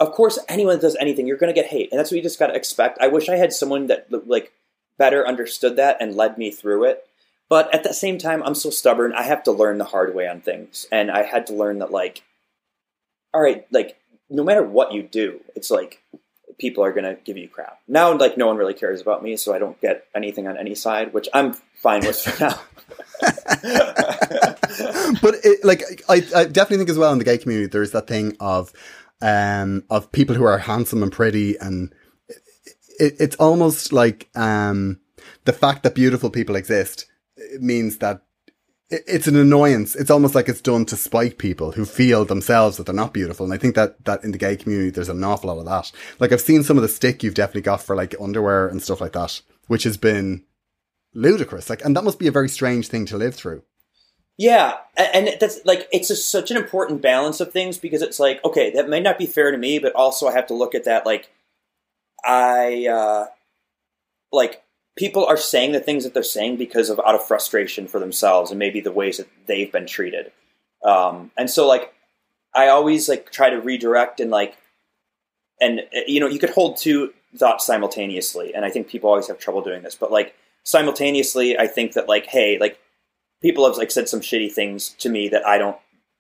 Of course, anyone that does anything, you're going to get hate, and that's what you just got to expect. I wish I had someone that like better understood that and led me through it. But at the same time, I'm so stubborn. I have to learn the hard way on things, and I had to learn that like all right, like no matter what you do, it's like people are gonna give you crap. Now, like no one really cares about me, so I don't get anything on any side, which I'm fine with for now. but it, like I, I definitely think as well in the gay community there's that thing of um of people who are handsome and pretty and it, it's almost like um the fact that beautiful people exist means that it's an annoyance. It's almost like it's done to spite people who feel themselves that they're not beautiful. And I think that, that in the gay community, there's an awful lot of that. Like I've seen some of the stick you've definitely got for like underwear and stuff like that, which has been ludicrous. Like, and that must be a very strange thing to live through. Yeah, and that's like it's such an important balance of things because it's like okay, that may not be fair to me, but also I have to look at that like I uh like people are saying the things that they're saying because of out of frustration for themselves and maybe the ways that they've been treated. Um and so like I always like try to redirect and like and you know, you could hold two thoughts simultaneously and I think people always have trouble doing this, but like simultaneously I think that like hey, like people have like said some shitty things to me that I don't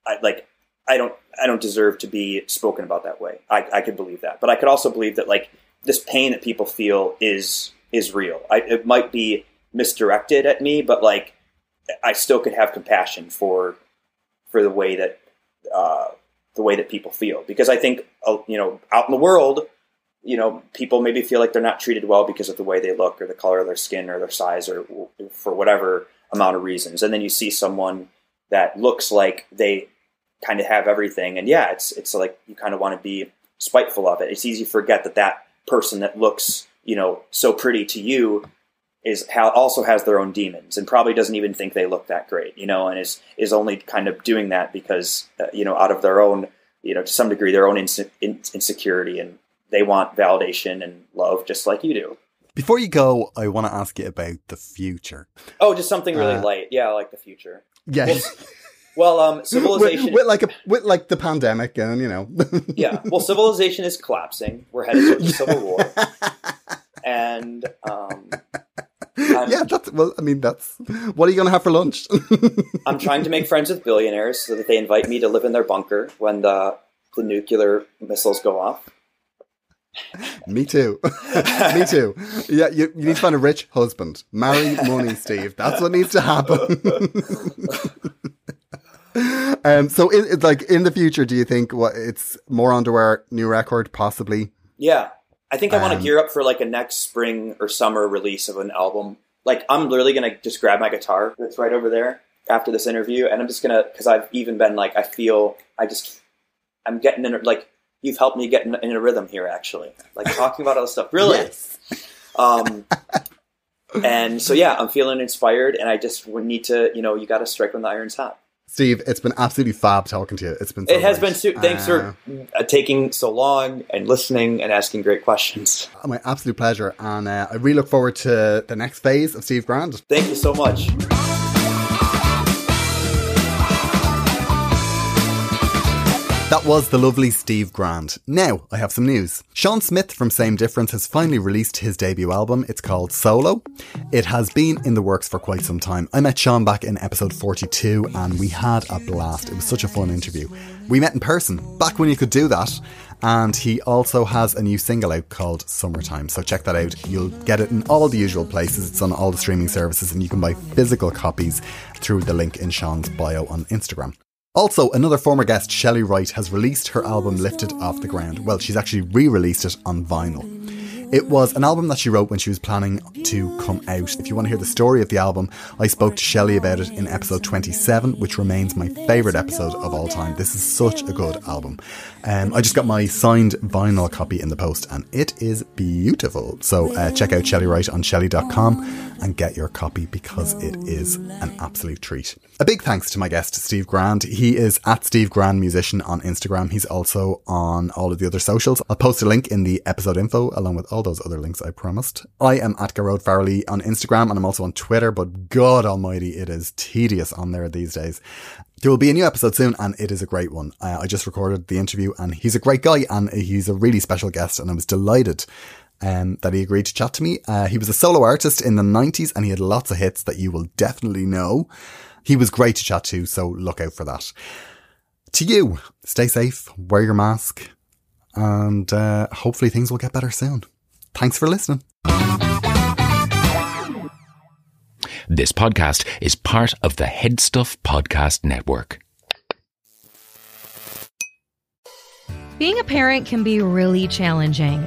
I, like. I don't I don't deserve to be spoken about that way. I, I could believe that, but I could also believe that like this pain that people feel is is real. I, it might be misdirected at me, but like I still could have compassion for for the way that uh, the way that people feel because I think uh, you know out in the world, you know, people maybe feel like they're not treated well because of the way they look or the color of their skin or their size or for whatever amount of reasons. And then you see someone that looks like they kind of have everything. And yeah, it's, it's like you kind of want to be spiteful of it. It's easy to forget that that person that looks, you know, so pretty to you is how also has their own demons and probably doesn't even think they look that great, you know, and is, is only kind of doing that because, uh, you know, out of their own, you know, to some degree, their own inse- insecurity and they want validation and love just like you do. Before you go, I want to ask you about the future. Oh, just something really uh, light. Yeah, I like the future. Yes. Well, well um, civilization with, with, like a with like the pandemic, and you know. yeah. Well, civilization is collapsing. We're headed towards a civil war, well. I mean, that's what are you going to have for lunch? I'm trying to make friends with billionaires so that they invite me to live in their bunker when the the nuclear missiles go off. Me too. Me too. Yeah, you, you need to find a rich husband. Marry money, Steve. That's what needs to happen. um, so, in, like in the future, do you think what it's more underwear, new record, possibly? Yeah, I think I want to um, gear up for like a next spring or summer release of an album. Like, I'm literally gonna just grab my guitar that's right over there after this interview, and I'm just gonna because I've even been like, I feel I just I'm getting in like you've helped me get in, in, a rhythm here, actually. Like talking about all this stuff. Really? Yes. Um, and so, yeah, I'm feeling inspired, and I just need to, you know, you got to strike when the iron's hot. Steve, it's been absolutely fab talking to you. It's been. So it has been. Su- thanks uh, for uh, taking so long and listening and asking great questions. My absolute pleasure, and uh, I really look forward to the next phase of Steve Grand. Thank you so much. That was the lovely Steve Grand. Now, I have some news. Sean Smith from Same Difference has finally released his debut album. It's called Solo. It has been in the works for quite some time. I met Sean back in episode 42 and we had a blast. It was such a fun interview. We met in person, back when you could do that. And he also has a new single out called Summertime. So check that out. You'll get it in all the usual places. It's on all the streaming services and you can buy physical copies through the link in Sean's bio on Instagram. Also, another former guest, Chely Wright, has released her album Lifted Off the Ground. Well, she's actually re released it on vinyl. It was an album that she wrote when she was planning to come out. If you want to hear the story of the album, I spoke to Chely about it in episode 27, which remains my favourite episode of all time. This is such a good album. Um, I just got my signed vinyl copy in the post and it is beautiful. So uh, check out Chely Wright on shelley.com and get your copy because it is an absolute treat. A big thanks to my guest, Steve Grand. He is at Steve Grand Musician on Instagram. He's also on all of the other socials. I'll post a link in the episode info along with all those other links I promised. I am at Gearóid Farrelly on Instagram and I'm also on Twitter, but God almighty, it is tedious on there these days. There will be a new episode soon and it is a great one. Uh, I just recorded the interview and he's a great guy and he's a really special guest and I was delighted um, that he agreed to chat to me. Uh, he was a solo artist in the 90s and he had lots of hits that you will definitely know. He was great to chat to, so look out for that. to you, stay safe, wear your mask, and uh, hopefully things will get better soon. Thanks for listening. This podcast is part of the Headstuff Podcast Network. Being a parent can be really challenging.